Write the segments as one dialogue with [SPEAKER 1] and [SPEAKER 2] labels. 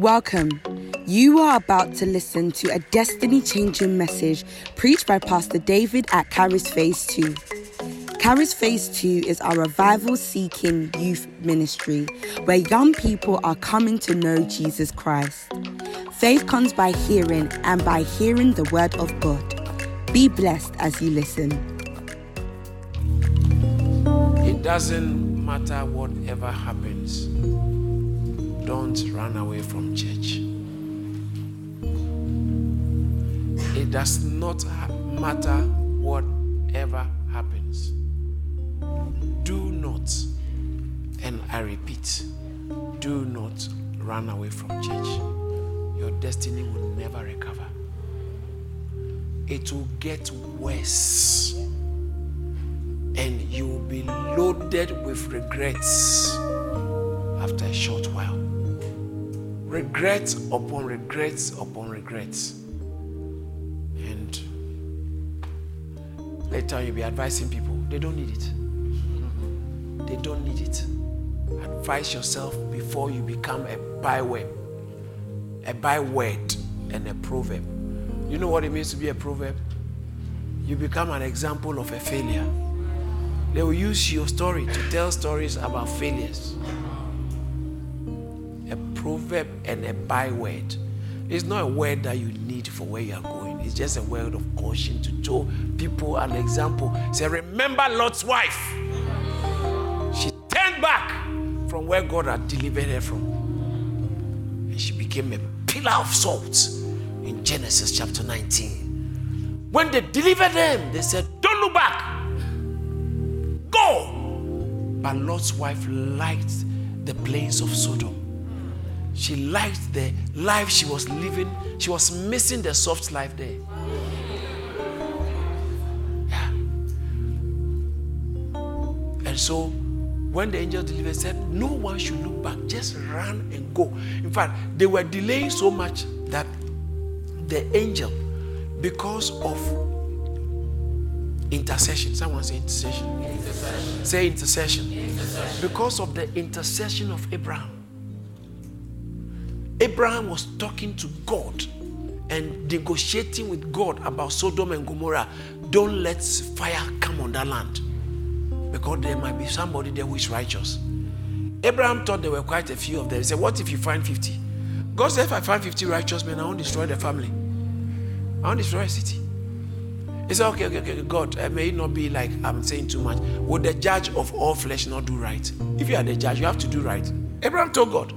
[SPEAKER 1] Welcome. You are about to listen to a destiny changing message preached by Pastor David at Caris Phase 2. Caris Phase 2 is our revival seeking youth ministry where young people are coming to know Jesus Christ. Faith comes by hearing, and by hearing the word of God. Be blessed as you listen.
[SPEAKER 2] It doesn't matter whatever happens, don't run away from church. It does not matter whatever happens. Do not, and I repeat, do not run away from church. Your destiny will never recover. It will get worse and you will be loaded with regrets after a short while. Regrets upon regrets upon regrets. And later you'll be advising people, they don't need it. They don't need it. Advise yourself before you become a byword, a byword and a proverb. You know what it means to be a proverb? You become an example of a failure. They will use your story to tell stories about failures. Proverb and a byword. It's not a word that you need for where you are going. It's just a word of caution to show people an example. Say, remember Lot's wife. She turned back from where God had delivered her from. And she became a pillar of salt in Genesis chapter 19. When they delivered them, they said, Don't look back. Go. But Lot's wife liked the plains of Sodom. She liked the life she was living. She was missing the soft life there. Yeah. And so when the angel delivered, said, No one should look back, just run and go. In fact, they were delaying so much that the angel, because of intercession, someone say intercession. intercession. Say intercession. intercession. Because of the intercession of Abraham. Abraham was talking to God and negotiating with God about Sodom and Gomorrah. Don't let fire come on that land because there might be somebody there who is righteous. Abraham thought there were quite a few of them. He said, What if you find 50? God said, If I find 50 righteous men, I won't destroy the family. I won't destroy a city. He said, Okay, okay, okay, God, uh, may it not be like I'm saying too much. Would the judge of all flesh not do right? If you are the judge, you have to do right. Abraham told God,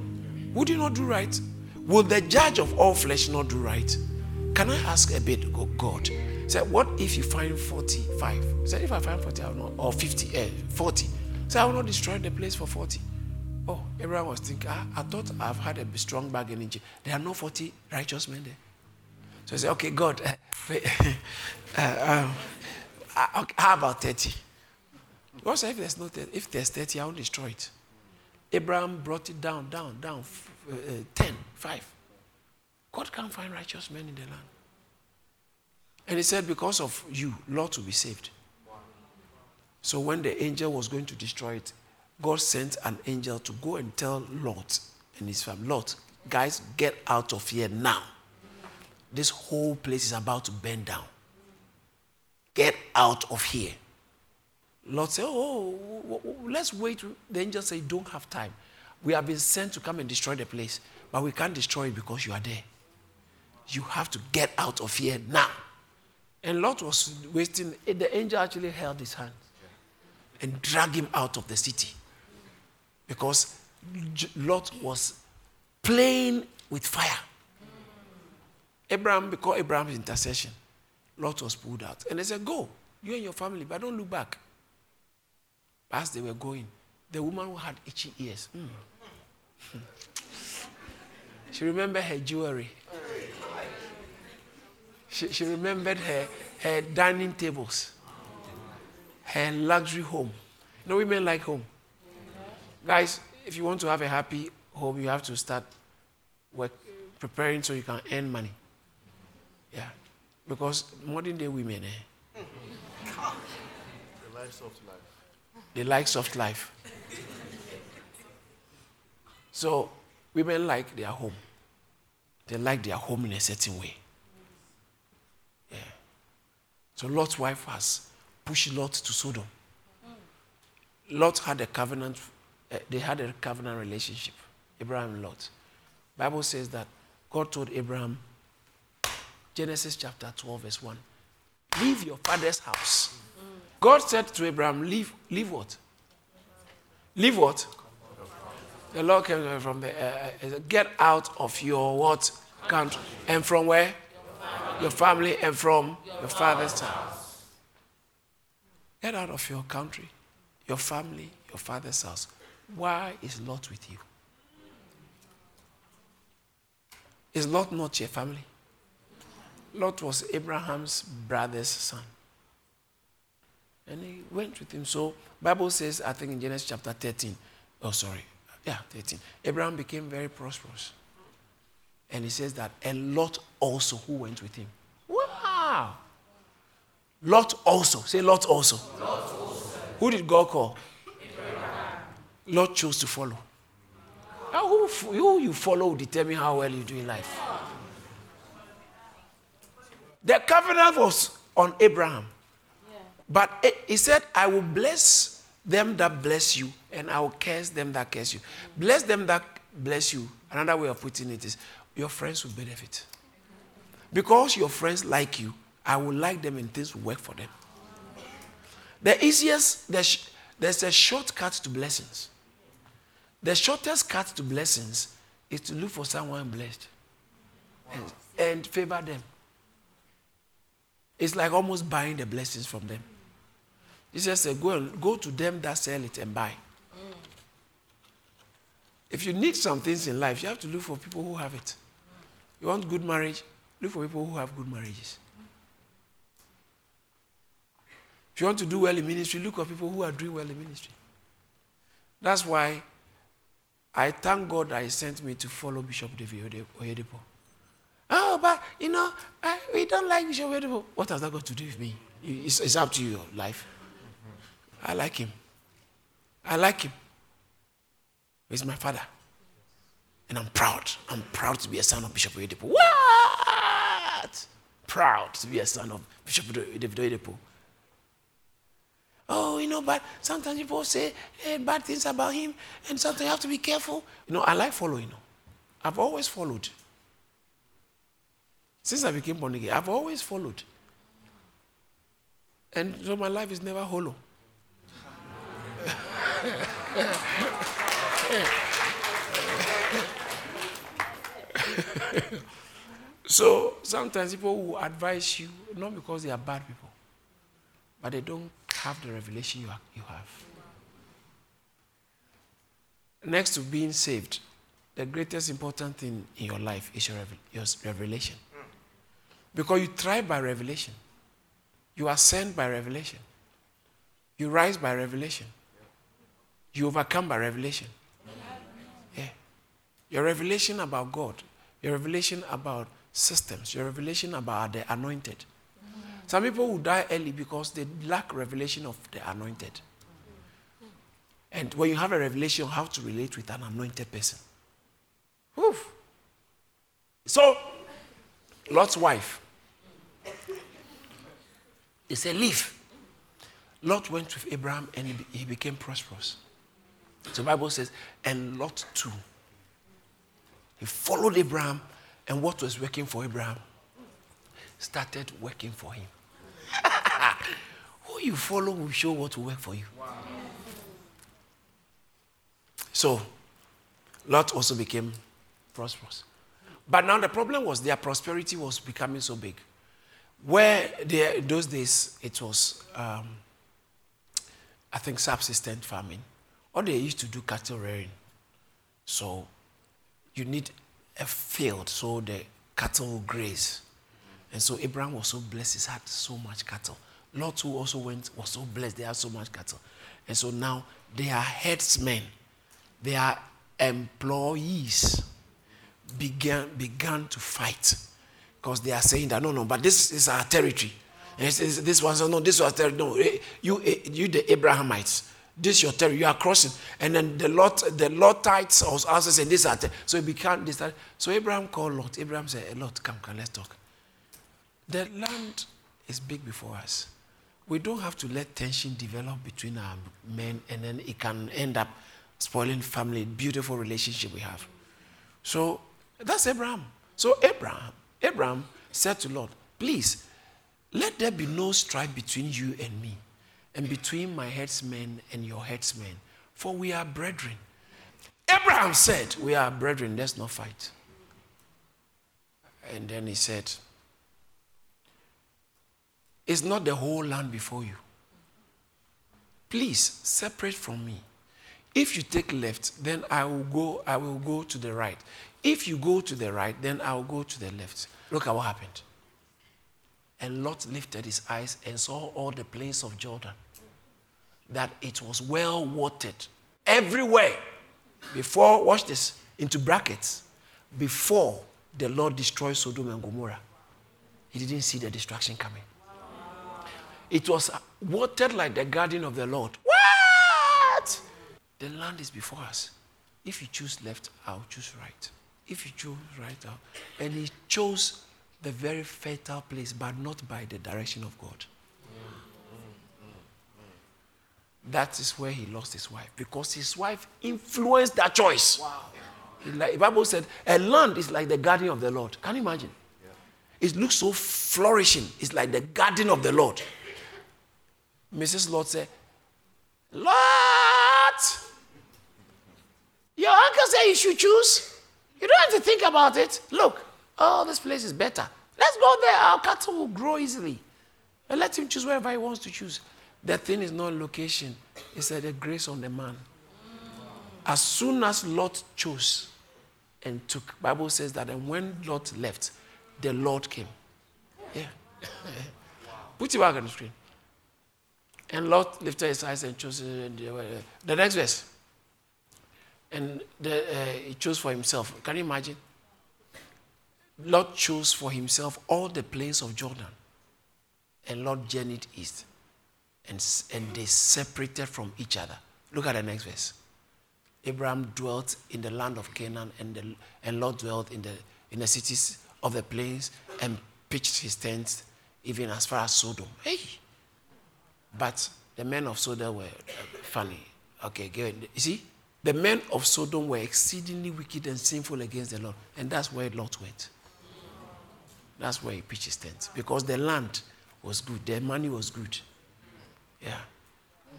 [SPEAKER 2] Would you not do right? Will the judge of all flesh not do right? Can I ask a bit, oh God? Say, what if you find 45? Say, if I find 40, I will not, or 50, eh, 40. Say, I will not destroy the place for 40. Oh, Abraham was thinking, ah, I thought I've had a strong bargaining. There are no 40 righteous men there. So I said, okay, God, uh, uh, um, okay, how about 30? God said, if there's, no 30, if there's 30, I will destroy it. Abraham brought it down, down, down, uh, 10, 5. God can't find righteous men in the land. And he said, because of you, Lot will be saved. So when the angel was going to destroy it, God sent an angel to go and tell Lot and his family, Lot, guys, get out of here now. This whole place is about to burn down. Get out of here. Lot said, oh, oh, oh, oh, let's wait. The angel said, Don't have time. We have been sent to come and destroy the place, but we can't destroy it because you are there. You have to get out of here now. And Lot was wasting, the angel actually held his hand and dragged him out of the city because Lot was playing with fire. Abraham, because Abraham's intercession, Lot was pulled out. And they said, Go, you and your family, but don't look back. As they were going, the woman who had itchy ears, mm. she remembered her jewelry. She, she remembered her, her dining tables, her luxury home. You know, women like home. Guys, if you want to have a happy home, you have to start work, preparing so you can earn money. Yeah. Because modern day women, eh?
[SPEAKER 3] They like soft life.
[SPEAKER 2] They like soft life. So women like their home. They like their home in a certain way. Yeah. So Lot's wife has pushed Lot to Sodom. Lot had a covenant, uh, they had a covenant relationship, Abraham and Lot. Bible says that God told Abraham, Genesis chapter 12, verse 1, leave your father's house. God said to Abraham, leave, leave what? Leave what? The Lord came from the, uh, uh, get out of your what country. And from where? Your family and from your father's house. Get out of your country, your family, your father's house. Why is Lot with you? Is Lot not your family? Lot was Abraham's brother's son. And he went with him. So Bible says, I think in Genesis chapter 13, oh sorry, yeah, 13. Abraham became very prosperous. And he says that, and Lot also who went with him. Wow! Lot also. Say Lot also. Lot also. Who did God call? Abraham. Lot chose to follow. Now, who, who you follow will determine how well you do in life. The covenant was on Abraham. But he said, I will bless them that bless you, and I will curse them that curse you. Bless them that bless you. Another way of putting it is, your friends will benefit. Because your friends like you, I will like them and things will work for them. The easiest, there's, there's a shortcut to blessings. The shortest cut to blessings is to look for someone blessed and, and favor them. It's like almost buying the blessings from them. Jesus said, go, and, go to them that sell it and buy. Mm. If you need some things in life, you have to look for people who have it. You want good marriage? Look for people who have good marriages. If you want to do well in ministry, look for people who are doing well in ministry. That's why I thank God that He sent me to follow Bishop David Oyedepo. Oh, but you know, I, we don't like Bishop Oyedepo. What has that got to do with me? It's, it's up to you, life. I like him. I like him. He's my father. And I'm proud. I'm proud to be a son of Bishop Oyedepo. What? Proud to be a son of Bishop Oyedepo. Oh, you know, but sometimes people say hey, bad things about him, and sometimes you have to be careful. You know, I like following. I've always followed. Since I became born again, I've always followed. And so my life is never hollow. So sometimes people will advise you, not because they are bad people, but they don't have the revelation you, you have. Next to being saved, the greatest important thing in your life is your, your revelation. Because you thrive by revelation. You ascend by revelation. You rise by revelation. You overcome by revelation. Yeah. Your revelation about God, your revelation about systems, your revelation about the anointed, some people will die early because they lack revelation of the anointed. And when you have a revelation, how to relate with an anointed person. Oof. So, Lot's wife, they said, Leave. Lot went with Abraham and he became prosperous. So the Bible says, and Lot too. He followed Abraham, and what was working for Abraham started working for him. Who you follow will show what will work for you. Wow. So, Lot also became prosperous. But now the problem was their prosperity was becoming so big. Where they, those days it was, um, I think, subsistent farming. Or they used to do cattle rearing. So you need a field so the cattle will graze. And so Abraham was so blessed, he had so much cattle. Lot who also went was so blessed, they had so much cattle. And so now they are headsmen, they are employees began, began to fight because they are saying that no, no, but this is our territory. And this one, no, this was territory. No, eh, you, eh, you, the Abrahamites, This your territory. You are crossing. And then the Lot, the Lotites or houses and this are so it became this. So Abraham called Lot. Abraham said, Lot, come, come, let's talk. The land is big before us. We don't have to let tension develop between our men and then it can end up spoiling family, beautiful relationship we have. So that's Abraham. So Abraham, Abraham said to Lot, please, let there be no strife between you and me, and between my headsmen and your headsmen, for we are brethren. Abraham said, We are brethren, let's not fight. And then he said, It's not the whole land before you. Please separate from me. If you take left, then I will go, I will go to the right. If you go to the right, then I will go to the left. Look at what happened. And Lot lifted his eyes and saw all the plains of Jordan, that it was well watered everywhere. Before, watch this, into brackets, before the Lord destroyed Sodom and Gomorrah, he didn't see the destruction coming. It was watered like the garden of the Lord. What? The land is before us. If you choose left, I'll choose right. If you choose right, I'll. And he chose the very fertile place, but not by the direction of God. That is where he lost his wife because his wife influenced that choice. Wow. Like, the Bible said, a land is like the garden of the Lord. Can you imagine? Yeah. It looks so flourishing. It's like the garden of the Lord. Mrs. Lord said, Lord, your uncle said you should choose. You don't have to think about it. Look, Oh, this place is better. Let's go there. Our cattle will grow easily. And let him choose wherever he wants to choose. The thing is not location, it's the grace on the man. As soon as Lot chose and took, Bible says that and when Lot left, the Lord came. Yeah. Put it back on the screen. And Lot lifted his eyes and chose uh, the next verse. And the, uh, he chose for himself. Can you imagine? Lot chose for himself all the plains of Jordan. And Lot journeyed east. And, and they separated from each other. Look at the next verse. Abraham dwelt in the land of Canaan, and, the, and Lot dwelt in the, in the cities of the plains and pitched his tents even as far as Sodom. Hey! But the men of Sodom were uh, funny. Okay, go ahead. You see? The men of Sodom were exceedingly wicked and sinful against the Lord. And that's where Lot went. That's where he pitched his tent. Because the land was good, the money was good. Yeah.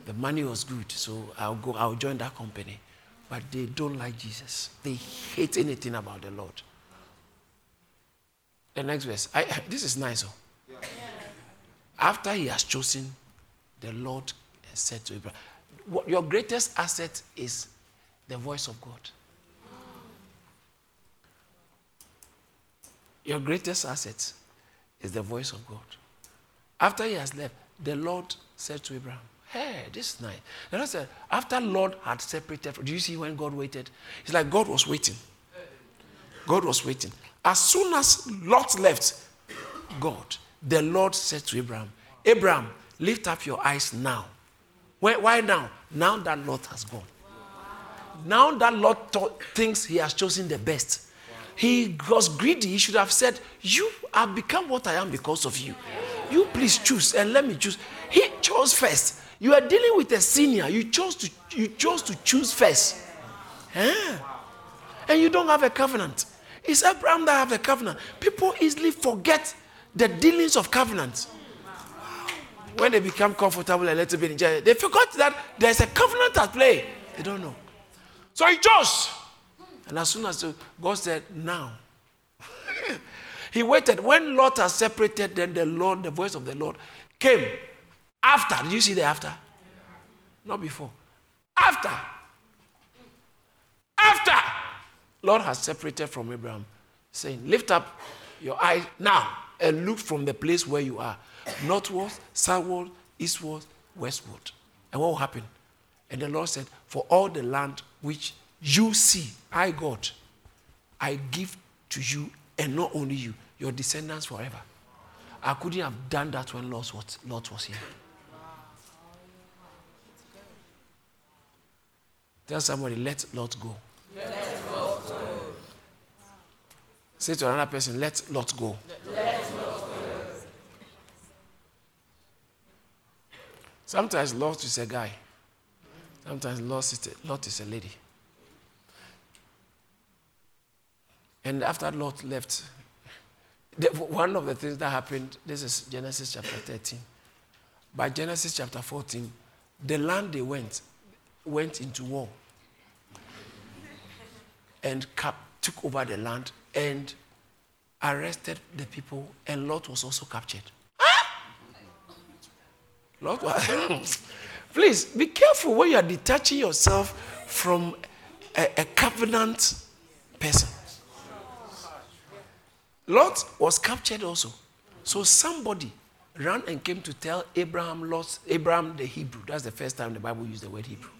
[SPEAKER 2] The money was good, so I'll go, I'll join that company. But they don't like Jesus. They hate anything about the Lord. The next verse. I, this is nice. Oh. After he has chosen, the Lord said to Abraham, Your greatest asset is the voice of God. Your greatest asset is the voice of God. After he has left, the Lord said to Abraham, Hey, this is nice. Lord said, after Lord had separated, do you see when God waited? It's like God was waiting. God was waiting. As soon as Lot left, God, the Lord said to Abraham, Abraham, lift up your eyes now. Why, why now? Now that Lot has gone. Now that Lot thinks he has chosen the best. He was greedy. He should have said, You have become what I am because of you. You please choose and let me choose. He chose first. You are dealing with a senior. You chose to, you chose to choose first. Eh? And you don't have a covenant. It's Abraham that have the covenant. People easily forget the dealings of covenants. When they become comfortable a little bit in they forgot that there's a covenant at play. They don't know. So he chose. And as soon as God said, now, he waited. When Lot has separated, then the Lord, the voice of the Lord came. After, did you see the after? Not before. After. After. Lord has separated from Abraham, saying, Lift up your eyes now and look from the place where you are northward, southward, eastward, westward. And what will happen? And the Lord said, For all the land which you see, I, God, I give to you, and not only you, your descendants forever. I couldn't have done that when Lot was, Lot was here. Tell somebody, let Lot go. Say to another person, let Lot go. Sometimes Lot is a guy. Sometimes Lot is a, Lot is a lady. And after Lot left, the, one of the things that happened, this is Genesis chapter 13. By Genesis chapter 14, the land they went went into war and cap, took over the land and arrested the people, and Lot was also captured. Lot was. Please be careful when you are detaching yourself from a, a covenant person. Lot was captured also. So somebody ran and came to tell Abraham, Lot, Abraham the Hebrew. That's the first time the Bible used the word Hebrew.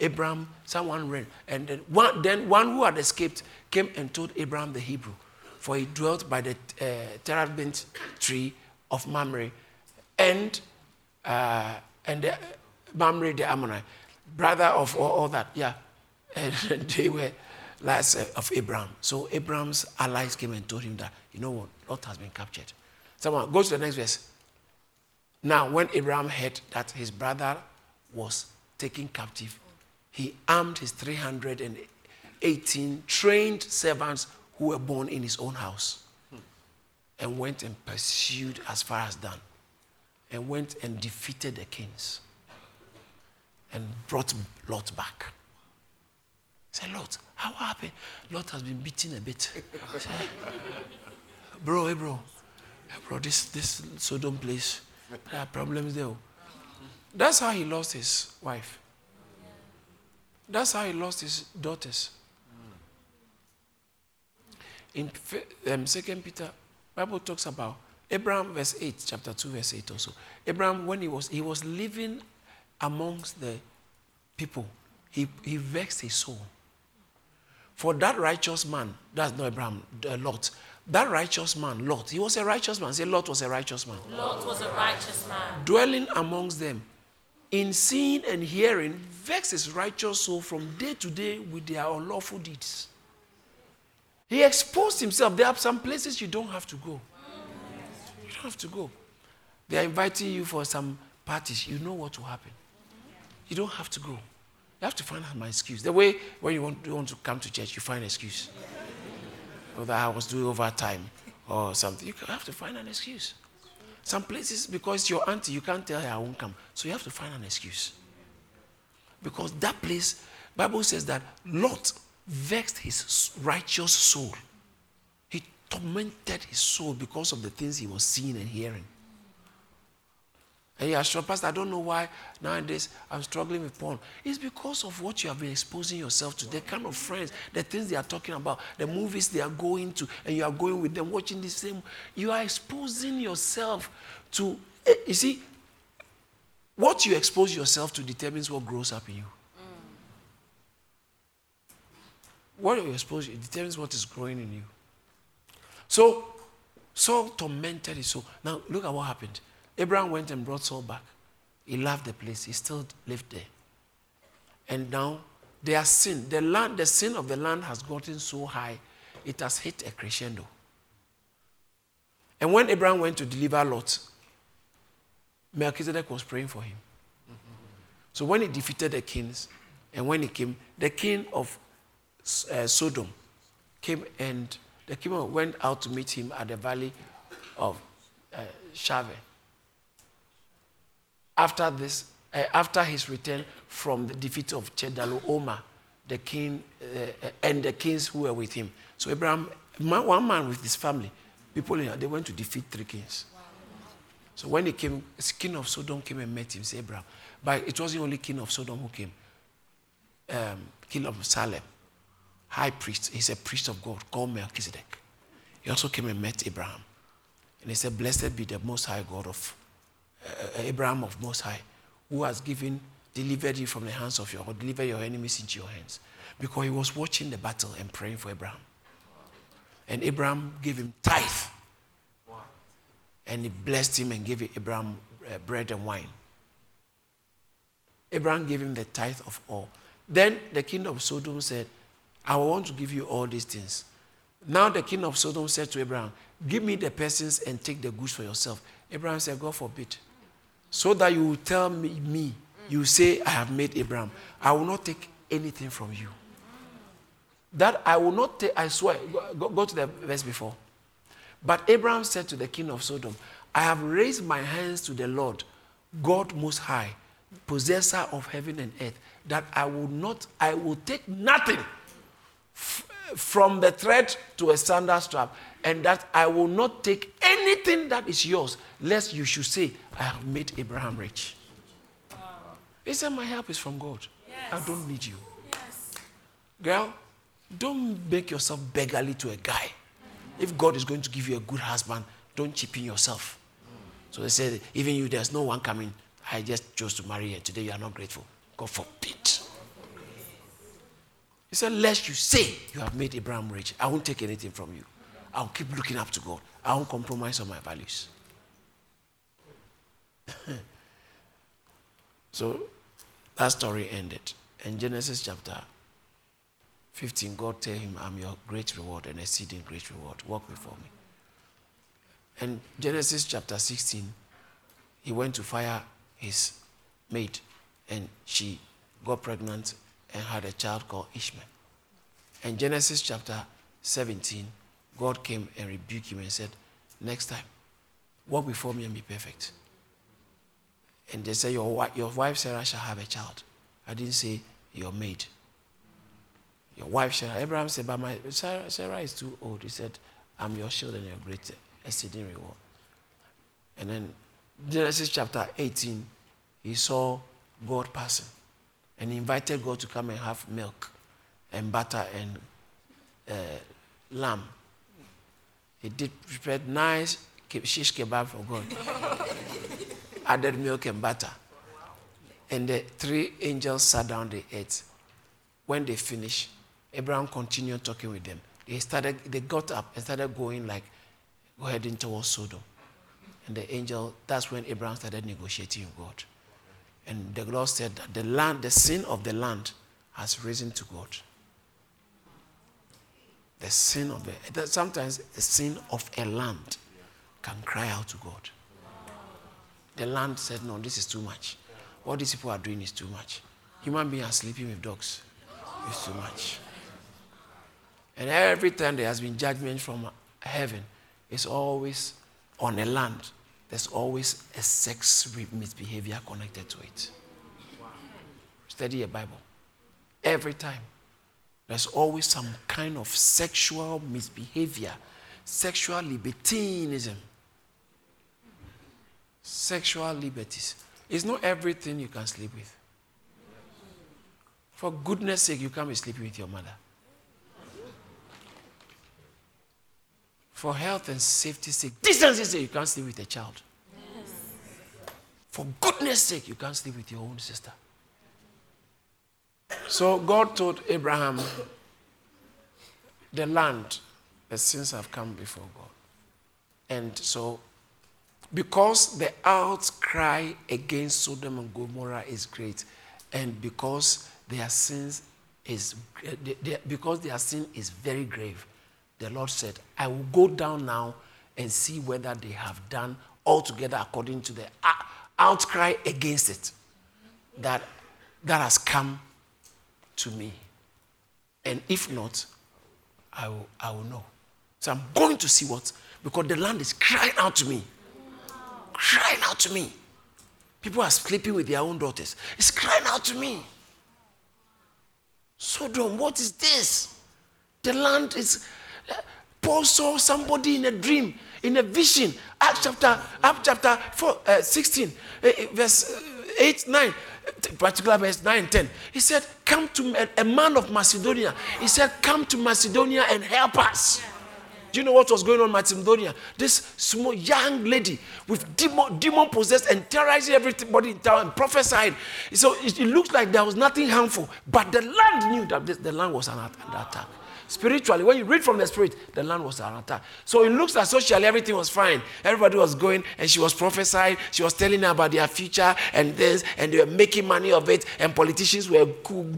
[SPEAKER 2] Abraham, someone ran. And then one, then one who had escaped came and told Abraham the Hebrew. For he dwelt by the uh, terebinth tree of Mamre and, uh, and the, Mamre the Ammonite, brother of all, all that. Yeah. And they were last uh, of Abraham. So Abraham's allies came and told him that, you know what, Lot has been captured. Someone, go to the next verse. Now, when Abraham heard that his brother was taken captive, he armed his 318 trained servants who were born in his own house and went and pursued as far as Dan and went and defeated the kings and brought Lot back. Say, Lot, how happened? Lot has been beaten a bit. Bro, hey, bro. Hey, bro, this, this Sodom place, there are problems there. That's how he lost his wife. That's how he lost his daughters. In um, Second Peter, Bible talks about Abraham, verse 8, chapter 2, verse 8 also. Abraham, when he was he was living amongst the people, he, he vexed his soul. For that righteous man, that's not Abraham, uh, Lot, that righteous man, Lot, he was a righteous man. Say, Lot was a righteous man.
[SPEAKER 4] Lot was a righteous man.
[SPEAKER 2] Dwelling amongst them, in seeing and hearing, vexed his righteous soul from day to day with their unlawful deeds. He exposed himself. There are some places you don't have to go. You don't have to go. They are inviting you for some parties. You know what will happen. You don't have to go. You have to find out my excuse. The way when you want, you want to come to church, you find an excuse. Whether I was doing overtime or something. You have to find an excuse. Some places, because your auntie, you can't tell her I won't come. So you have to find an excuse. Because that place, Bible says that Lot vexed his righteous soul. He tormented his soul because of the things he was seeing and hearing. And you are sure, Pastor, I don't know why nowadays I'm struggling with porn. It's because of what you have been exposing yourself to, the kind of friends, the things they are talking about, the movies they are going to, and you are going with them, watching the same. You are exposing yourself to, eh, you see, what you expose yourself to determines what grows up in you. What you expose determines what is growing in you. So, Saul tormented his soul. Now, look at what happened. Abraham went and brought Saul back. He loved the place. He still lived there. And now their sin, the land, the sin of the land has gotten so high, it has hit a crescendo. And when Abraham went to deliver Lot, Melchizedek was praying for him. So when he defeated the kings, and when he came, the king of uh, Sodom came and the king went out to meet him at the valley of uh, Shaveh after this, uh, after his return from the defeat of Chedorlaomer, the king uh, and the kings who were with him. So Abraham, man, one man with his family, people they went to defeat three kings. So when he came, the king of Sodom came and met him, said Abraham. But it wasn't only king of Sodom who came. Um, king of Salem, high priest. He's a priest of God called Melchizedek. He also came and met Abraham. And he said, Blessed be the most high God of Abraham of Most High, who has given, delivered you from the hands of your, or delivered your enemies into your hands. Because he was watching the battle and praying for Abraham. And Abraham gave him tithe. And he blessed him and gave Abraham uh, bread and wine. Abraham gave him the tithe of all. Then the king of Sodom said, I want to give you all these things. Now the king of Sodom said to Abraham, Give me the persons and take the goods for yourself. Abraham said, God forbid. So that you will tell me, me you say, I have made Abraham. I will not take anything from you. That I will not take, I swear. Go, go to the verse before. But Abraham said to the king of Sodom, I have raised my hands to the Lord, God Most High, possessor of heaven and earth, that I will not, I will take nothing from the thread to a sandal strap, and that I will not take anything that is yours, lest you should say, I have made Abraham rich. He said, My help is from God.
[SPEAKER 4] Yes.
[SPEAKER 2] I don't need you.
[SPEAKER 4] Yes.
[SPEAKER 2] Girl, don't make yourself beggarly to a guy. If God is going to give you a good husband, don't cheapen yourself. So they said, even you, there's no one coming. I just chose to marry her. Today you are not grateful. God forbid. He said, Lest you say you have made Abraham rich, I won't take anything from you. I'll keep looking up to God. I won't compromise on my values. so that story ended. In Genesis chapter 15, God tell him, I'm your great reward and exceeding great reward. Walk before me. And Genesis chapter 16, he went to fire his maid and she got pregnant and had a child called Ishmael. And Genesis chapter 17, God came and rebuked him and said, Next time, walk before me and be perfect. And they said, Your, wi- your wife Sarah shall have a child. I didn't say your maid. Your wife Sarah. Abraham said, But my Sarah, Sarah is too old. He said, I'm your shield and your great exceeding reward. And then Genesis chapter 18, he saw God passing. And invited God to come and have milk and butter and uh, lamb. He did prepared nice shish kebab for God. Added milk and butter. And the three angels sat down, they ate. When they finished, Abraham continued talking with them. They started, they got up and started going like go heading towards Sodom. And the angel, that's when Abraham started negotiating with God. And the Lord said that the land, the sin of the land has risen to God. The sin of the, sometimes the sin of a land can cry out to God. The land said, No, this is too much. What these people are doing is too much. Human beings are sleeping with dogs. It's too much. And every time there has been judgment from heaven, it's always on a land. There's always a sex misbehavior connected to it. Study your Bible. Every time. There's always some kind of sexual misbehavior, sexual libertinism, sexual liberties. It's not everything you can sleep with. For goodness sake, you can't be sleeping with your mother. For health and safety's sake, decency sake, you can't sleep with a child. For goodness sake, you can't sleep with your own sister. So God told Abraham, the land, the sins have come before God. And so, because the outcry against Sodom and Gomorrah is great, and because their sins is they- they- because their sin is very grave, the Lord said, I will go down now and see whether they have done altogether according to the outcry against it that that has come to me. And if not, I will, I will know. So I'm going to see what, because the land is crying out to me. Crying out to me. People are sleeping with their own daughters. It's crying out to me. Sodom, what is this? The land is. Paul saw somebody in a dream, in a vision. Acts chapter, Acts chapter four, uh, 16, uh, verse uh, 8, 9, particular verse 9 and 10. He said, Come to a, a man of Macedonia. He said, Come to Macedonia and help us. Do you know what was going on in Macedonia? This small young lady with demon, demon possessed and terrorizing everybody in town and prophesied. So it, it looks like there was nothing harmful, but the land knew that this, the land was under attack. Spiritually, when you read from the spirit, the land was an. So it looks like socially everything was fine. Everybody was going, and she was prophesying. She was telling them about their future and this, and they were making money of it. And politicians were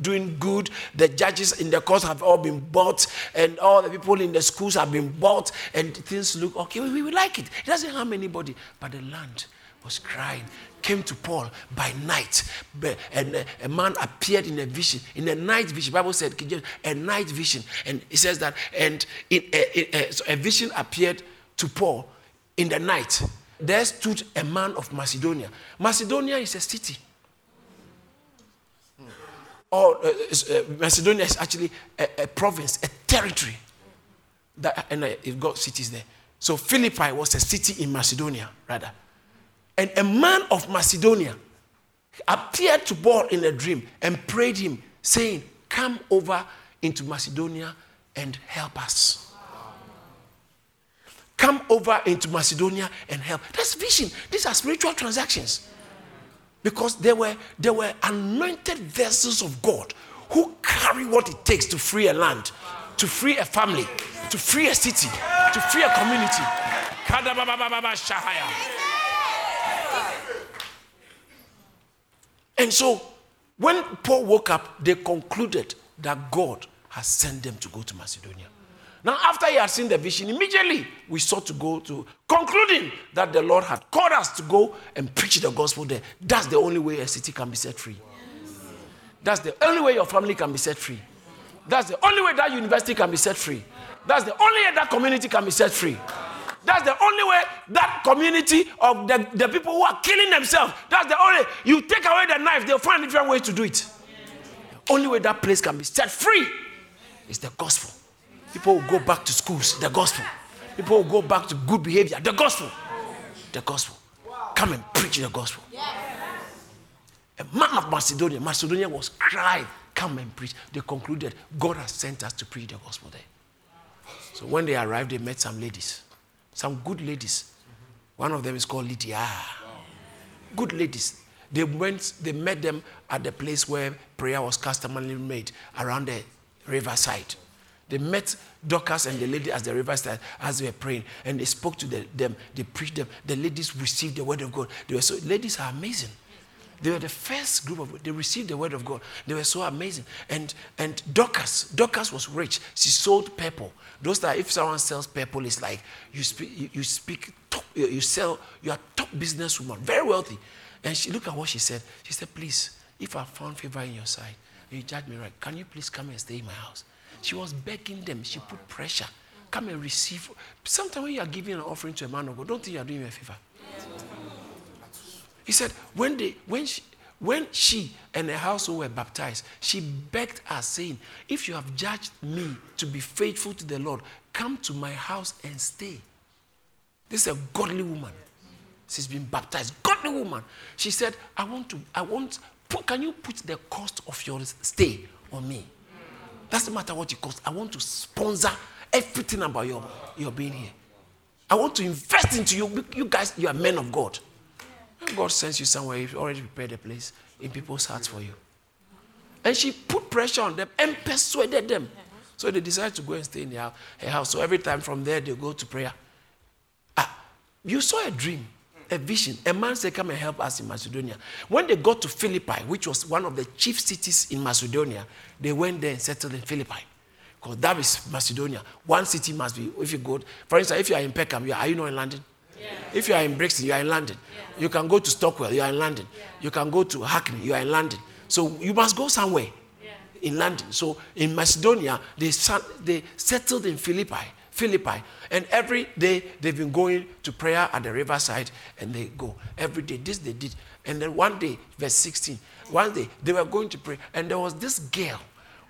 [SPEAKER 2] doing good. The judges in the courts have all been bought, and all the people in the schools have been bought, and things look okay. We, we like it. It doesn't harm anybody, but the land was crying came to Paul by night, and a man appeared in a vision, in a night vision. Bible said a night vision, and it says that, and a, a, a vision appeared to Paul in the night. There stood a man of Macedonia. Macedonia is a city. Or uh, uh, Macedonia is actually a, a, province, a territory. That, and uh, it got cities there. So Philippi was a city in Macedonia, rather. And a man of Macedonia appeared to Paul in a dream and prayed him, saying, Come over into Macedonia and help us. Come over into Macedonia and help. That's vision. These are spiritual transactions. Because they were, they were anointed vessels of God who carry what it takes to free a land, to free a family, to free a city, to free a community. And so, when Paul woke up, they concluded that God has sent them to go to Macedonia. Now, after he had seen the vision, immediately we sought to go to, concluding that the Lord had called us to go and preach the gospel there. That's the only way a city can be set free. That's the only way your family can be set free. That's the only way that university can be set free. That's the only way that community can be set free. That's the only way that community of the, the people who are killing themselves, that's the only, you take away the knife, they'll find different ways to do it. The only way that place can be set free is the gospel. People will go back to schools, the gospel. People will go back to good behavior, the gospel. The gospel. Come and preach the gospel. A man of Macedonia, Macedonia was crying, come and preach. They concluded, God has sent us to preach the gospel there. So when they arrived, they met some ladies some good ladies. One of them is called Lydia. Good ladies. They went, they met them at the place where prayer was customarily made around the riverside. They met Dorcas and the lady as the riverside as they were praying, and they spoke to the, them. They preached them. The ladies received the word of God. They were so ladies are amazing. They were the first group of they received the word of God. They were so amazing. And and Dorcas, Dorcas was rich. She sold purple. Those that if someone sells purple, it's like you speak you, speak top, you sell, you are top businesswoman, very wealthy. And she look at what she said. She said, Please, if I found favor in your sight, you judge me right, can you please come and stay in my house? She was begging them, she put pressure. Come and receive. Sometimes when you are giving an offering to a man of God, don't think you are doing him a favor. He said, when, they, when, she, when she and her household were baptized, she begged us, saying, If you have judged me to be faithful to the Lord, come to my house and stay. This is a godly woman. She's been baptized. Godly woman. She said, I want to, I want, can you put the cost of your stay on me? Doesn't matter what it costs. I want to sponsor everything about your, your being here. I want to invest into you. You guys, you are men of God. When God sends you somewhere, He's already prepared a place in people's hearts for you. And she put pressure on them and persuaded them. So they decided to go and stay in their, her house. So every time from there, they go to prayer. Ah, you saw a dream, a vision. A man said, Come and help us in Macedonia. When they got to Philippi, which was one of the chief cities in Macedonia, they went there and settled in Philippi. Because that is Macedonia. One city must be, if you go, for instance, if you are in Peckham, are you not in London? If you are in Brixton, you are in London. You can go to Stockwell, you are in London. You can go to Hackney, you are in London. So you must go somewhere yeah. in London. So in Macedonia, they, they settled in Philippi. Philippi. And every day they've been going to prayer at the riverside and they go. Every day. This they did. And then one day, verse 16, one day they were going to pray. And there was this girl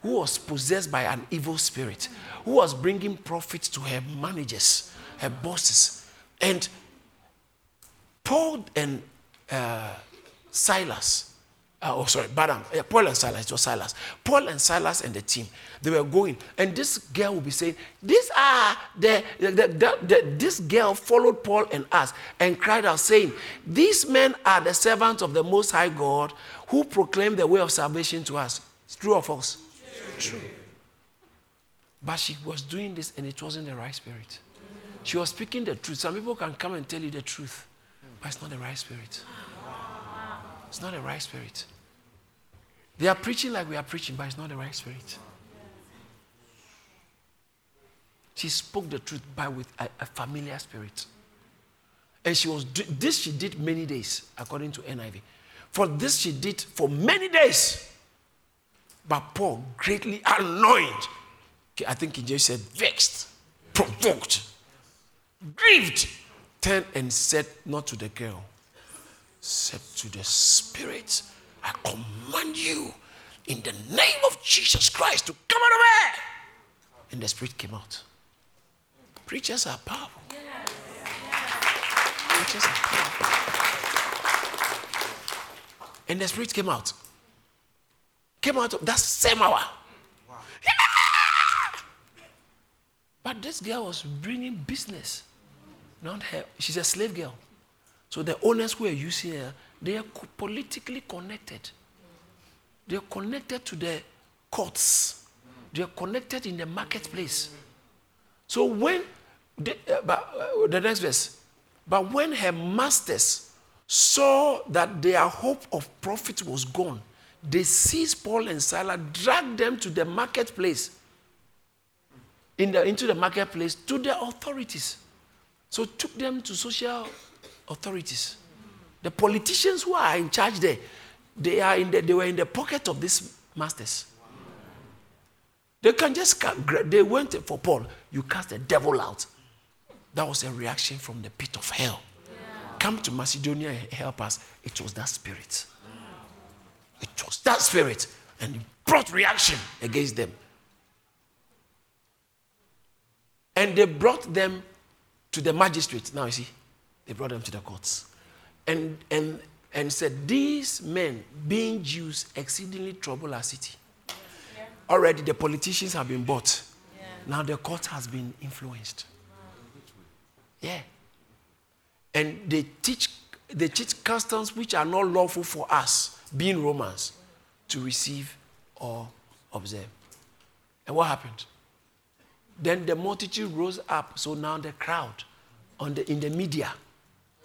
[SPEAKER 2] who was possessed by an evil spirit, who was bringing profit to her managers, her bosses. And Paul and uh, Silas, uh, oh sorry, Badam, uh, Paul and Silas, it was Silas. Paul and Silas and the team, they were going, and this girl will be saying, "These are the, the, the, the, this girl followed Paul and us and cried out, saying, These men are the servants of the Most High God who proclaim the way of salvation to us. It's true or false? True. true. But she was doing this and it wasn't the right spirit. She was speaking the truth. Some people can come and tell you the truth, but it's not the right spirit. It's not the right spirit. They are preaching like we are preaching, but it's not the right spirit. She spoke the truth by with a, a familiar spirit. And she was this she did many days, according to NIV. For this she did for many days. But Paul, greatly annoyed, I think he just said vexed, provoked, grieved, turned and said not to the girl, said to the spirit, I command you in the name of Jesus Christ to come out of her. And the spirit came out. Preachers are powerful. Preachers are powerful. And the spirit came out. Came out of that same hour. Yeah! But this girl was bringing business. Not her. She's a slave girl. So the owners who are using her, they are politically connected. They are connected to the courts. They are connected in the marketplace. So when the, uh, but, uh, the next verse, but when her masters saw that their hope of profit was gone, they seized Paul and Silas, dragged them to the marketplace, in the, into the marketplace to the authorities. So took them to social authorities. The politicians who are in charge there, they, are in the, they were in the pocket of these masters. They can just, they went for Paul, you cast the devil out. That was a reaction from the pit of hell. Yeah. Come to Macedonia and help us. It was that spirit. It was that spirit. And it brought reaction against them. And they brought them to the magistrate. Now you see, they brought them to the courts. And, and, and said, These men, being Jews, exceedingly trouble our city. Yeah. Already the politicians have been bought. Yeah. Now the court has been influenced. Yeah. And they teach, they teach customs which are not lawful for us, being Romans, to receive or observe. And what happened? Then the multitude rose up. So now the crowd on the, in the media,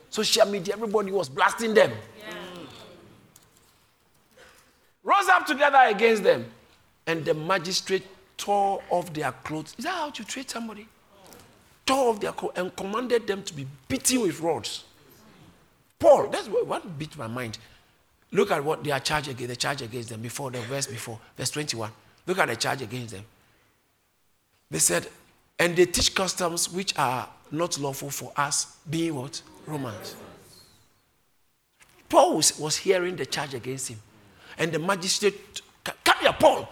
[SPEAKER 2] social media, everybody was blasting them. Yeah. Rose up together against them. And the magistrate tore off their clothes. Is that how you treat somebody? Tore off their clothes and commanded them to be beaten with rods. Paul, that's what beat my mind. Look at what they are charged against, the charge against them before the verse before, verse 21. Look at the charge against them. They said, and they teach customs which are not lawful for us, being what? Romans. Paul was, hearing the charge against him. And the magistrate, come here, Paul,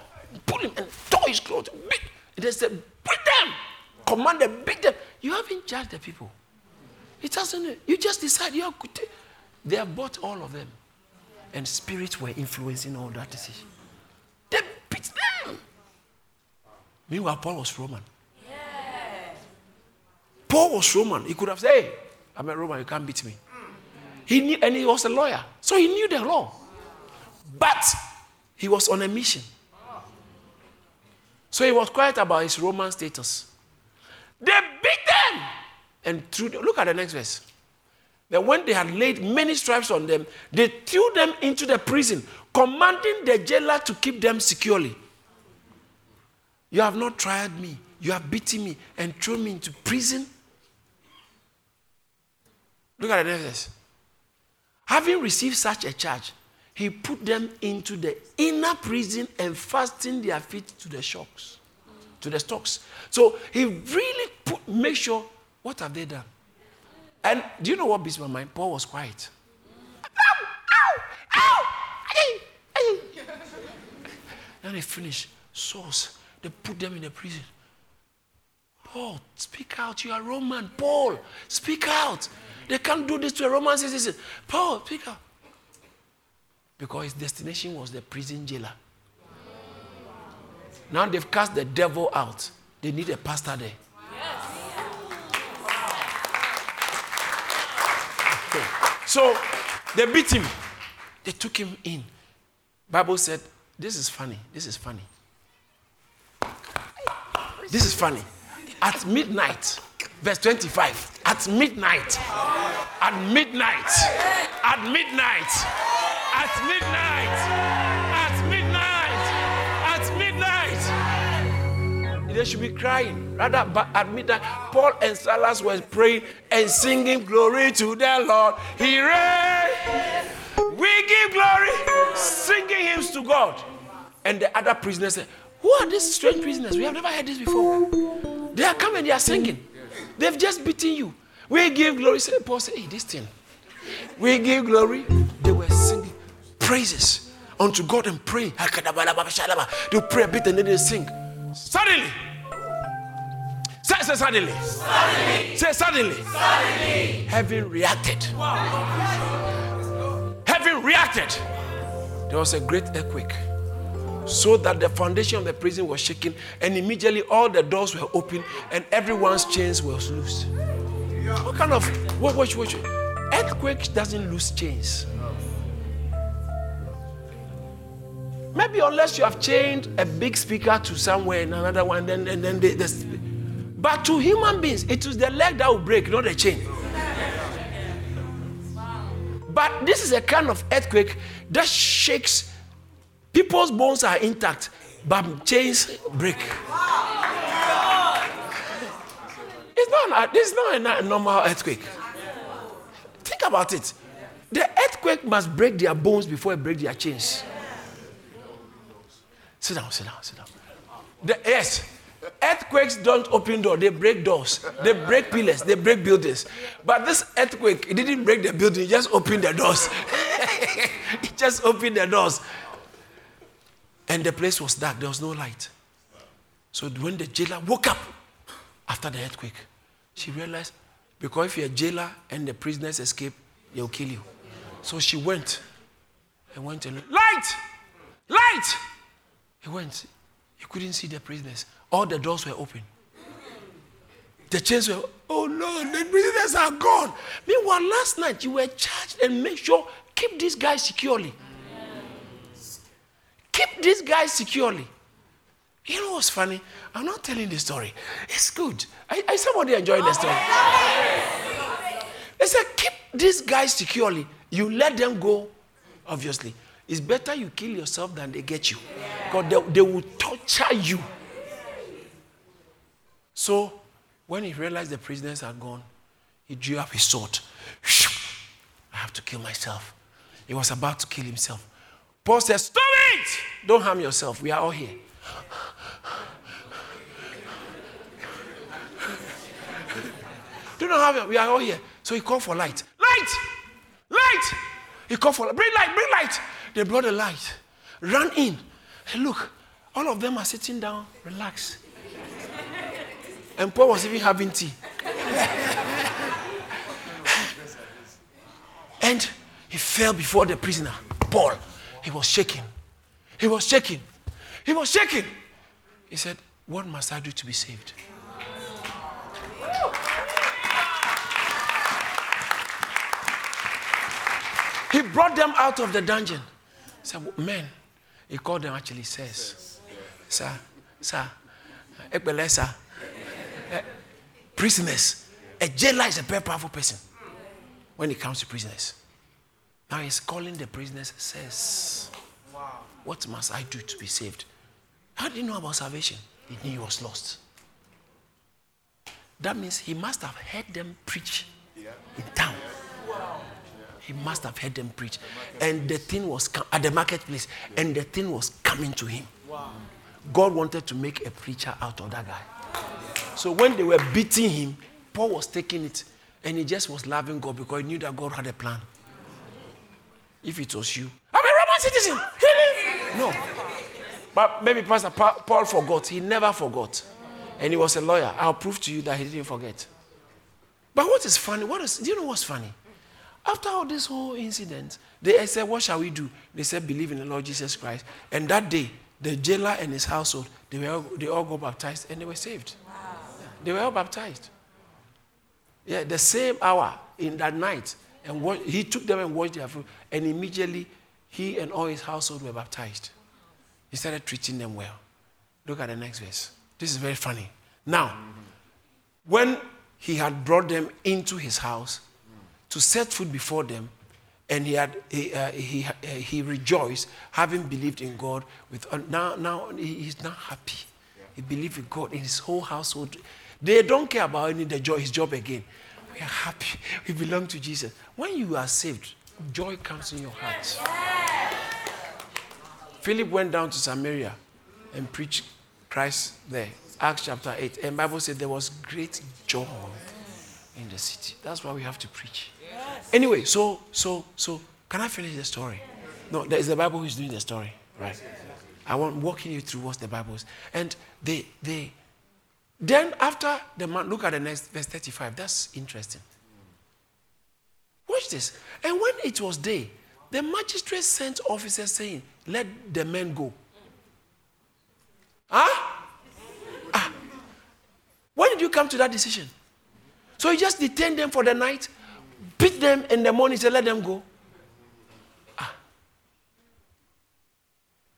[SPEAKER 2] pull him and tore his clothes. Beat. They said, beat them. Command them, beat them. You haven't judged the people. It doesn't, you just decide you are good. They have bought all of them. And spirits were influencing all that decision. They beat them. Meanwhile, Paul was Roman. Paul was Roman. He could have said, Hey, I'm a Roman, you can't beat me. He knew, and he was a lawyer. So he knew the law. But he was on a mission. So he was quiet about his Roman status. They beat them and threw them. Look at the next verse. That when they had laid many stripes on them, they threw them into the prison, commanding the jailer to keep them securely. You have not tried me. You have beaten me and thrown me into prison. Look at the next. Having received such a charge, he put them into the inner prison and fastened their feet to the shocks, to the stocks. So he really put, make sure what have they done? And do you know what beats my mind? Paul was quiet. Ow, ow, ow. Then they finished. Souls, they put them in the prison. Paul, speak out. You are Roman. Paul, speak out. They can't do this to a Roman citizen. Paul, speak out. Because his destination was the prison jailer. Now they've cast the devil out. They need a pastor there. Okay. So they beat him. They took him in. Bible said, this is funny. This is funny. This is funny. At midnight, verse 25, at midnight, at midnight, at midnight, at midnight, at midnight, at midnight, they should be crying. Rather, but at midnight, Paul and Silas were praying and singing glory to the Lord. He reigned. We give glory, singing hymns to God. And the other prisoners said, Who are these strange prisoners? We have never heard this before. They are coming, they are singing. They've just beaten you. We give glory. Say, Paul said, Hey, this thing. We give glory. They were singing praises unto God and praying. They pray a bit and then they sing. Suddenly. Say, say suddenly. suddenly. Say suddenly. suddenly. Heaven reacted. Wow. Heaven reacted. There was a great earthquake so that the foundation of the prison was shaken, and immediately all the doors were open and everyone's chains was loose. What kind of what watch earthquake doesn't lose chains? Maybe unless you have chained a big speaker to somewhere and another one, then and then they, they, but to human beings, it is the leg that will break, not the chain. But this is a kind of earthquake that shakes People's bones are intact, but chains break. It's not, it's not a normal earthquake. Think about it. The earthquake must break their bones before it breaks their chains. Sit down, sit down, sit down. The, yes, earthquakes don't open doors, they break doors. They break pillars, they break buildings. But this earthquake, it didn't break the building, it just opened the doors. it just opened the doors. And the place was dark, there was no light. So when the jailer woke up after the earthquake, she realized because if you're a jailer and the prisoners escape, they'll kill you. So she went and went and light, light. He went. He couldn't see the prisoners. All the doors were open. The chains were, oh no, the prisoners are gone. Meanwhile, last night you were charged and make sure keep these guys securely. Keep these guys securely. You know what's funny? I'm not telling the story. It's good. I, I somebody enjoying the story. They said, keep these guys securely. You let them go, obviously. It's better you kill yourself than they get you. Because they, they will torture you. So, when he realized the prisoners are gone, he drew up his sword. I have to kill myself. He was about to kill himself. Paul says, Stop it! Don't harm yourself. We are all here. Do not harm We are all here. So he called for light. Light! Light! He called for light. Bring light, bring light. They brought the light. Run in. Hey, look, all of them are sitting down, relax. And Paul was even having tea. and he fell before the prisoner, Paul. He was shaking. He was shaking. He was shaking. He said, What must I do to be saved? He brought them out of the dungeon. He said, Men, he called them actually, says, Sir, sir, sir, eh, prisoners. A jailer is a very powerful person when it comes to prisoners. Now he's calling the prisoners, says, wow. What must I do to be saved? How did he know about salvation? He knew he was lost. That means he must have heard them preach in town. wow He must have heard them preach. And the thing was com- at the marketplace, and the thing was coming to him. Wow. God wanted to make a preacher out of that guy. So when they were beating him, Paul was taking it, and he just was loving God because he knew that God had a plan if it was you. I'm a Roman citizen. No. But maybe Pastor Paul forgot. He never forgot. And he was a lawyer. I'll prove to you that he didn't forget. But what is funny? What is, do you know what's funny? After all this whole incident, they said, What shall we do? They said, Believe in the Lord Jesus Christ. And that day, the jailer and his household, they, were all, they all got baptized and they were saved. Wow. They were all baptized. Yeah, the same hour in that night, and he took them and washed their food, and immediately he and all his household were baptized. He started treating them well. Look at the next verse. This is very funny. Now, when he had brought them into his house to set food before them, and he had he, uh, he, uh, he rejoiced, having believed in God. With uh, now now he- he's now happy. He believed in God in his whole household. They don't care about any the joy, his job again. We are happy. We belong to Jesus. When you are saved, joy comes in your heart. Philip went down to Samaria and preached Christ there. Acts chapter 8. And Bible said there was great joy in the city. That's why we have to preach. Anyway, so so so can I finish the story? No, there is the Bible who's doing the story, right? I want walking you through what the Bible is. And they they then after the man look at the next verse 35. That's interesting. Watch this. And when it was day, the magistrate sent officers saying, Let the men go. Huh? Ah. When did you come to that decision? So you just detain them for the night, beat them in the morning, say, Let them go. Ah.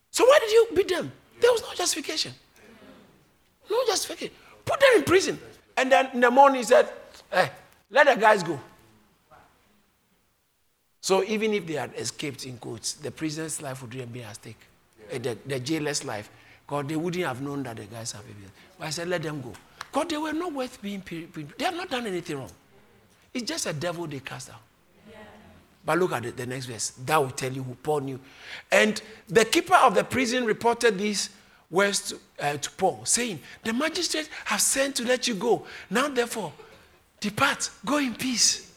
[SPEAKER 2] So why did you beat them? There was no justification. No justification. Put them in prison. And then in the morning he said, Hey, let the guys go. So even if they had escaped in quotes, the prisoner's life would be at stake. Uh, The, the jailer's life. Because they wouldn't have known that the guys have been. But I said, let them go. Because they were not worth being. They have not done anything wrong. It's just a devil they cast out. But look at it, the next verse. That will tell you who Paul knew. And the keeper of the prison reported these words to, uh, to Paul, saying, The magistrates have sent to let you go. Now, therefore, depart, go in peace.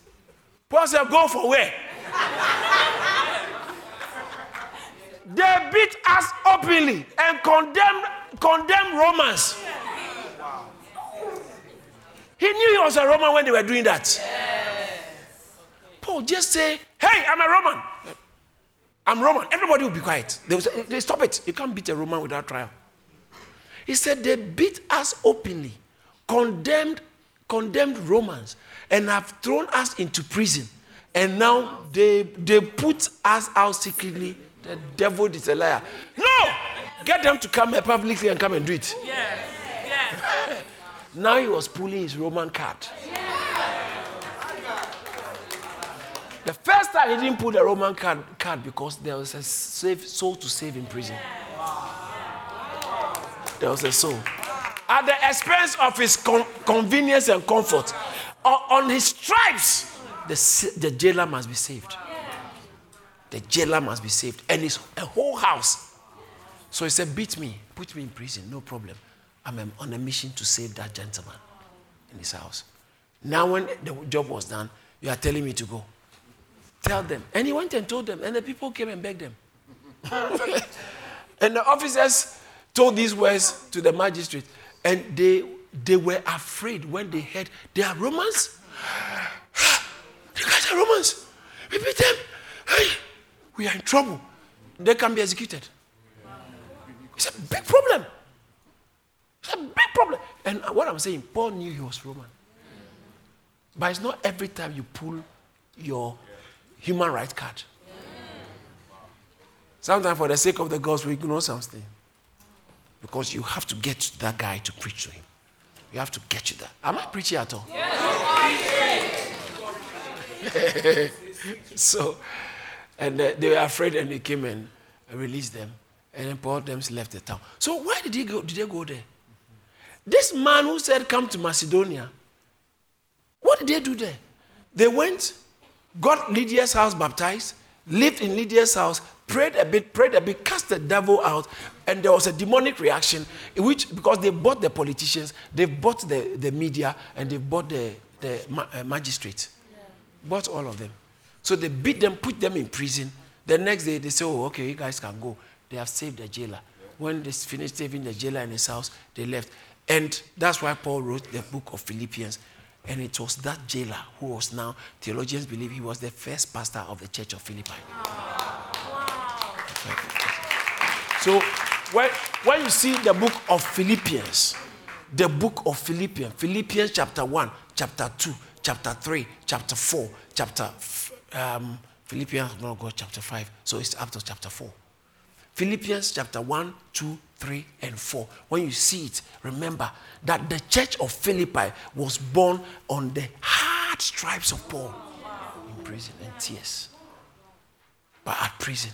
[SPEAKER 2] Paul said, Go for where? they beat us openly and condemned, condemned Romans. He knew he was a Roman when they were doing that. Paul just say, Hey, I'm a Roman. I'm Roman. Everybody will be quiet. They will say, "They- Stop it. You can't beat a Roman without trial. He said, They beat us openly, condemned, condemned Romans, and have thrown us into prison. And now they, they put us out secretly. The devil is a liar. No! Get them to come here publicly and come and do it.
[SPEAKER 4] Yes. Yes.
[SPEAKER 2] Now he was pulling his Roman card. The first time he didn't pull the Roman card, card because there was a save, soul to save in prison. There was a soul. At the expense of his con- convenience and comfort, on, on his stripes, the, the jailer must be saved. The jailer must be saved. And his a whole house. So he said, Beat me, put me in prison, no problem. I'm on a mission to save that gentleman in his house. Now, when the job was done, you are telling me to go. Tell them. And he went and told them, and the people came and begged them. and the officers told these words to the magistrate, and they, they were afraid when they heard they are Romans. You guys are Romans. We beat them. Hey, we are in trouble. They can be executed. It's a big problem. It's a big problem. And what I'm saying, Paul knew he was Roman. But it's not every time you pull your human right card. Sometimes, for the sake of the gospel, we ignore something. Because you have to get that guy to preach to him. You have to get to that. Am I preaching at all? so, and uh, they were afraid and they came and released them. And then Paul them left the town. So why did he go? Did they go there? This man who said, "Come to Macedonia," what did they do there? They went, got Lydia's house baptized, lived in Lydia's house, prayed a bit, prayed a bit, cast the devil out, and there was a demonic reaction, in which because they bought the politicians, they bought the, the media, and they bought the, the ma- uh, magistrates, bought all of them. So they beat them, put them in prison. The next day they say, "Oh, okay, you guys can go." They have saved the jailer. When they finished saving the jailer in his house, they left, and that's why Paul wrote the book of Philippians. And it was that jailer who was now, theologians believe he was the first pastor of the church of Philippi. So when, when you see the book of Philippians, the book of Philippians, Philippians chapter 1, chapter 2, chapter 3, chapter 4, chapter, um, Philippians, go chapter 5, so it's up to chapter 4. Philippians chapter 1, 2, 3, and 4. When you see it, remember that the church of Philippi was born on the hard stripes of Paul in prison and tears. But at prison,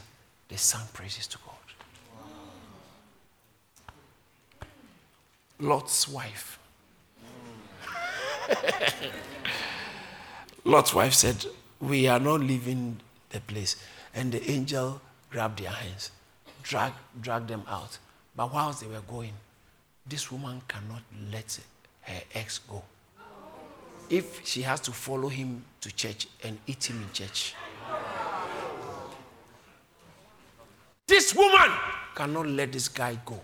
[SPEAKER 2] they sang praises to God. Lot's wife. Lot's wife said, We are not leaving the place. And the angel grabbed their hands, dragged, dragged them out. But whilst they were going, this woman cannot let her ex go. If she has to follow him to church and eat him in church, this woman cannot let this guy go.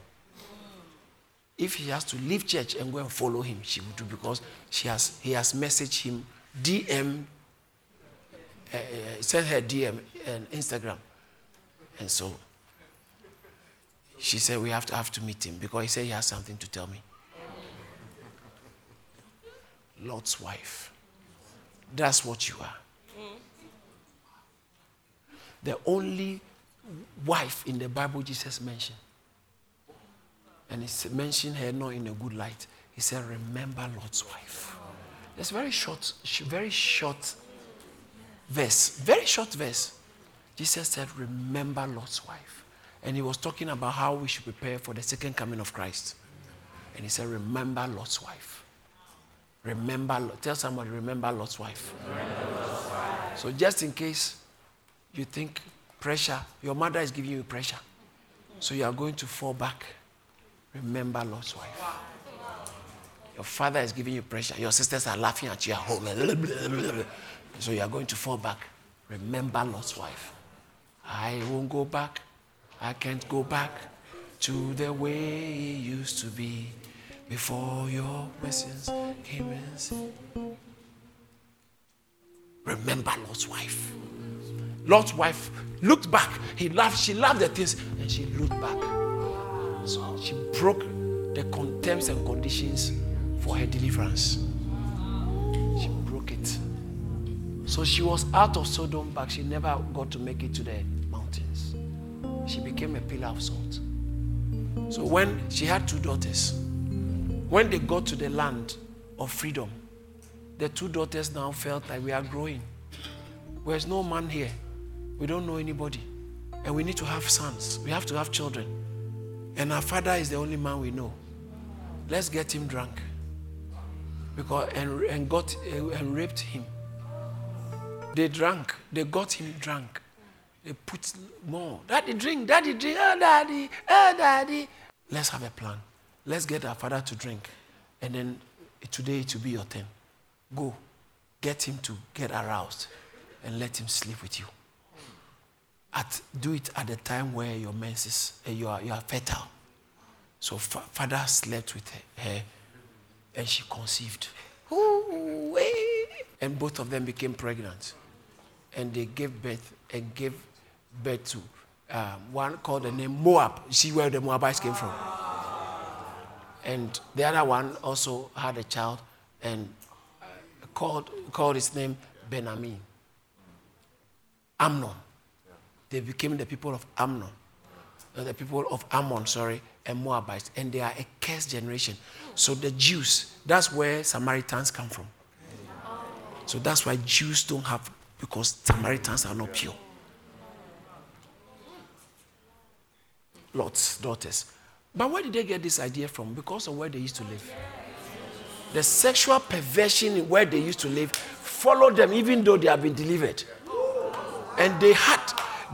[SPEAKER 2] If he has to leave church and go and follow him, she will do because she has, he has messaged him, DM, uh, uh, sent her DM and Instagram. And so she said, We have to have to meet him because he said he has something to tell me. Lot's wife. That's what you are. The only wife in the Bible Jesus mentioned. And he mentioned her not in a good light. He said, Remember Lot's wife. It's very short, very short verse. Very short verse. Jesus said, Remember Lot's wife. And he was talking about how we should prepare for the second coming of Christ. And he said, Remember Lot's wife. Remember, tell somebody, remember wife. Remember Lot's wife. So, just in case you think pressure, your mother is giving you pressure, so you are going to fall back, remember Lot's wife. Your father is giving you pressure, your sisters are laughing at you at home, so you are going to fall back. Remember Lot's wife. I won't go back. I can't go back to the way it used to be before your message came in. Remember Lot's wife. Lot's wife looked back. He laughed. She laughed at this and she looked back. She broke the terms and conditions for her deliverance. She broke it. So she was out of Sodom, but she never got to make it to the mountains. She became a pillar of salt. So when she had two daughters, when they got to the land of freedom, the two daughters now felt like we are growing. There's no man here. We don't know anybody. And we need to have sons. We have to have children. And our father is the only man we know. Let's get him drunk. Because and, and got and raped him. They drank. They got him drunk. They put more. Daddy, drink. Daddy, drink. Oh, daddy. Oh, daddy. Let's have a plan. Let's get our father to drink. And then today it will be your turn. Go. Get him to get aroused and let him sleep with you. At, do it at the time where your menses, uh, you, are, you are fertile. So fa- father slept with her, her and she conceived. Ooh, and both of them became pregnant. And they gave birth and gave birth to um, one called the name Moab. See where the Moabites came from. And the other one also had a child and called, called his name Benjamin. Amnon. They became the people of Amnon. Uh, the people of Ammon, sorry, and Moabites. And they are a cursed generation. So the Jews, that's where Samaritans come from. So that's why Jews don't have, because Samaritans are not pure. Lot's daughters. But where did they get this idea from? Because of where they used to live. The sexual perversion where they used to live followed them even though they have been delivered. And they had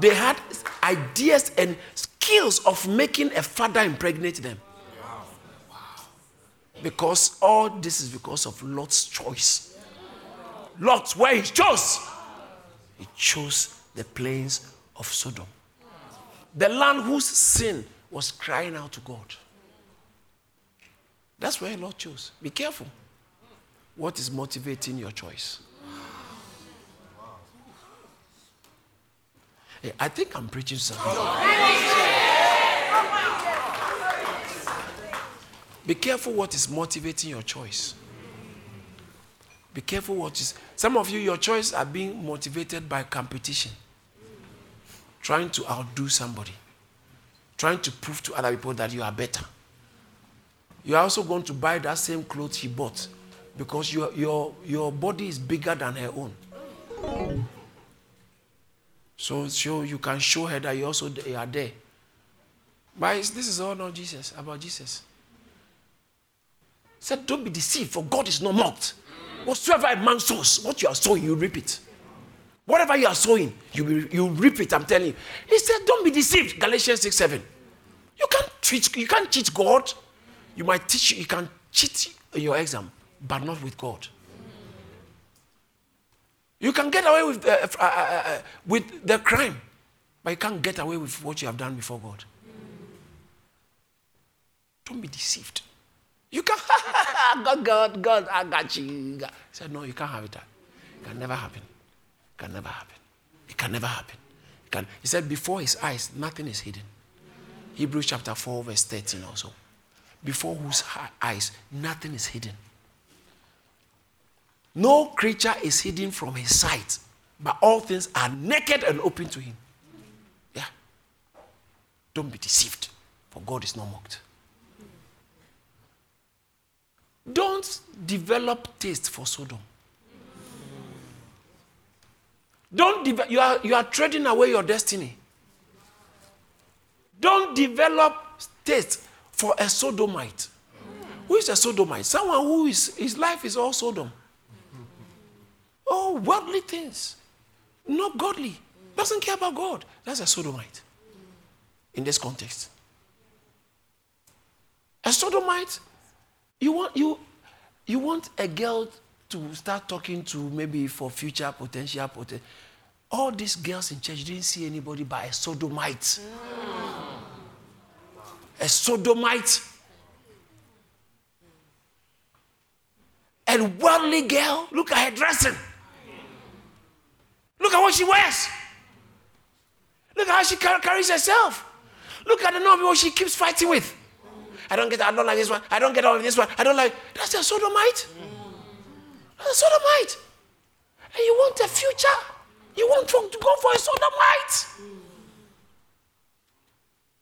[SPEAKER 2] they had ideas and skills of making a father impregnate them. Because all this is because of Lot's choice. Lot, where he chose, he chose the plains of Sodom. The land whose sin was crying out to God. That's where Lot chose. Be careful. What is motivating your choice? I think I'm preaching something. Be careful what is motivating your choice. Be careful what is. Some of you, your choices are being motivated by competition, trying to outdo somebody. trying to prove to other people that you are better. You are also going to buy that same clothes he bought because your, your, your body is bigger than her own. So, so you can show her that you also are there. But this is all not Jesus, about Jesus. He said, Don't be deceived, for God is not mocked. Whatsoever a man sows, what you are sowing, you reap it. Whatever you are sowing, you you reap it. I'm telling you. He said, "Don't be deceived." Galatians six seven. You can't cheat. You can't cheat God. You might teach. You can cheat your exam, but not with God. You can get away with, uh, uh, uh, uh, with the crime, but you can't get away with what you have done before God. Don't be deceived. You can't. God, God, God, I got you. He said, No, you can't have it. It can never happen. It can never happen. It can never happen. Can, he said, Before his eyes, nothing is hidden. Hebrews chapter 4, verse 13 also. Before whose eyes, nothing is hidden. No creature is hidden from his sight, but all things are naked and open to him. Yeah. Don't be deceived, for God is not mocked. Don't develop taste for Sodom. Don't de- you are you are trading away your destiny. Don't develop taste for a sodomite. Who is a sodomite? Someone who is his life is all Sodom. Oh, worldly things, not godly. Doesn't care about God. That's a sodomite in this context. A sodomite you want, you, you want a girl to start talking to maybe for future potential. All these girls in church didn't see anybody but a sodomite. A sodomite. A worldly girl. Look at her dressing. Look at what she wears. Look at how she carries herself. Look at the number what she keeps fighting with. I don't get I don't like this one. I don't get all of this one. I don't like that's a sodomite. That's a sodomite. And you want a future? You want to go for a sodomite?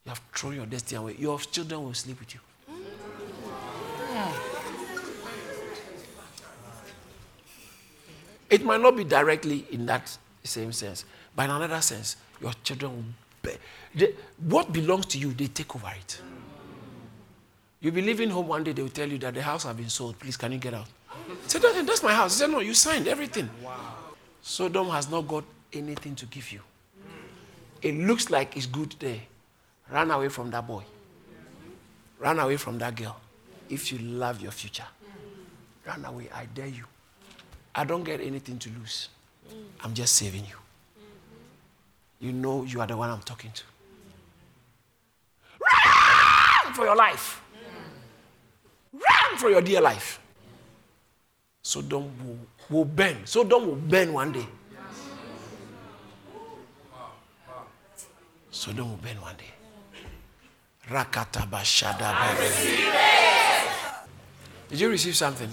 [SPEAKER 2] You have thrown your destiny away. Your children will sleep with you. It might not be directly in that same sense, but in another sense, your children will. Be, they, what belongs to you, they take over it. You'll be leaving home one day, they will tell you that the house has been sold. Please, can you get out? Say, that, that's my house. He said, no, you signed everything. Wow. Sodom has not got anything to give you. It looks like it's good there. Run away from that boy. Run away from that girl. If you love your future, run away. I dare you. I don't get anything to lose. Mm. I'm just saving you. Mm-hmm. You know you are the one I'm talking to. Mm. Run for your life. Mm. Run for your dear life. Sodom will, will burn. Sodom will burn one day. Sodom will burn one day. Rakata bashada Did you receive something?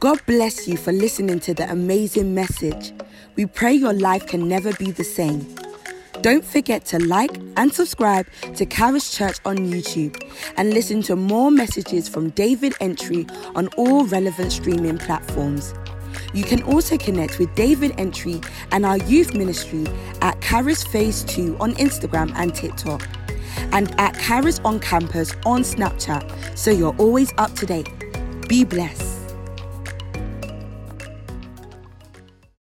[SPEAKER 1] God bless you for listening to the amazing message. We pray your life can never be the same. Don't forget to like and subscribe to Charis Church on YouTube and listen to more messages from David Entry on all relevant streaming platforms. You can also connect with David Entry and our youth ministry at Charis Phase 2 on Instagram and TikTok, and at Charis on Campus on Snapchat, so you're always up to date. Be blessed.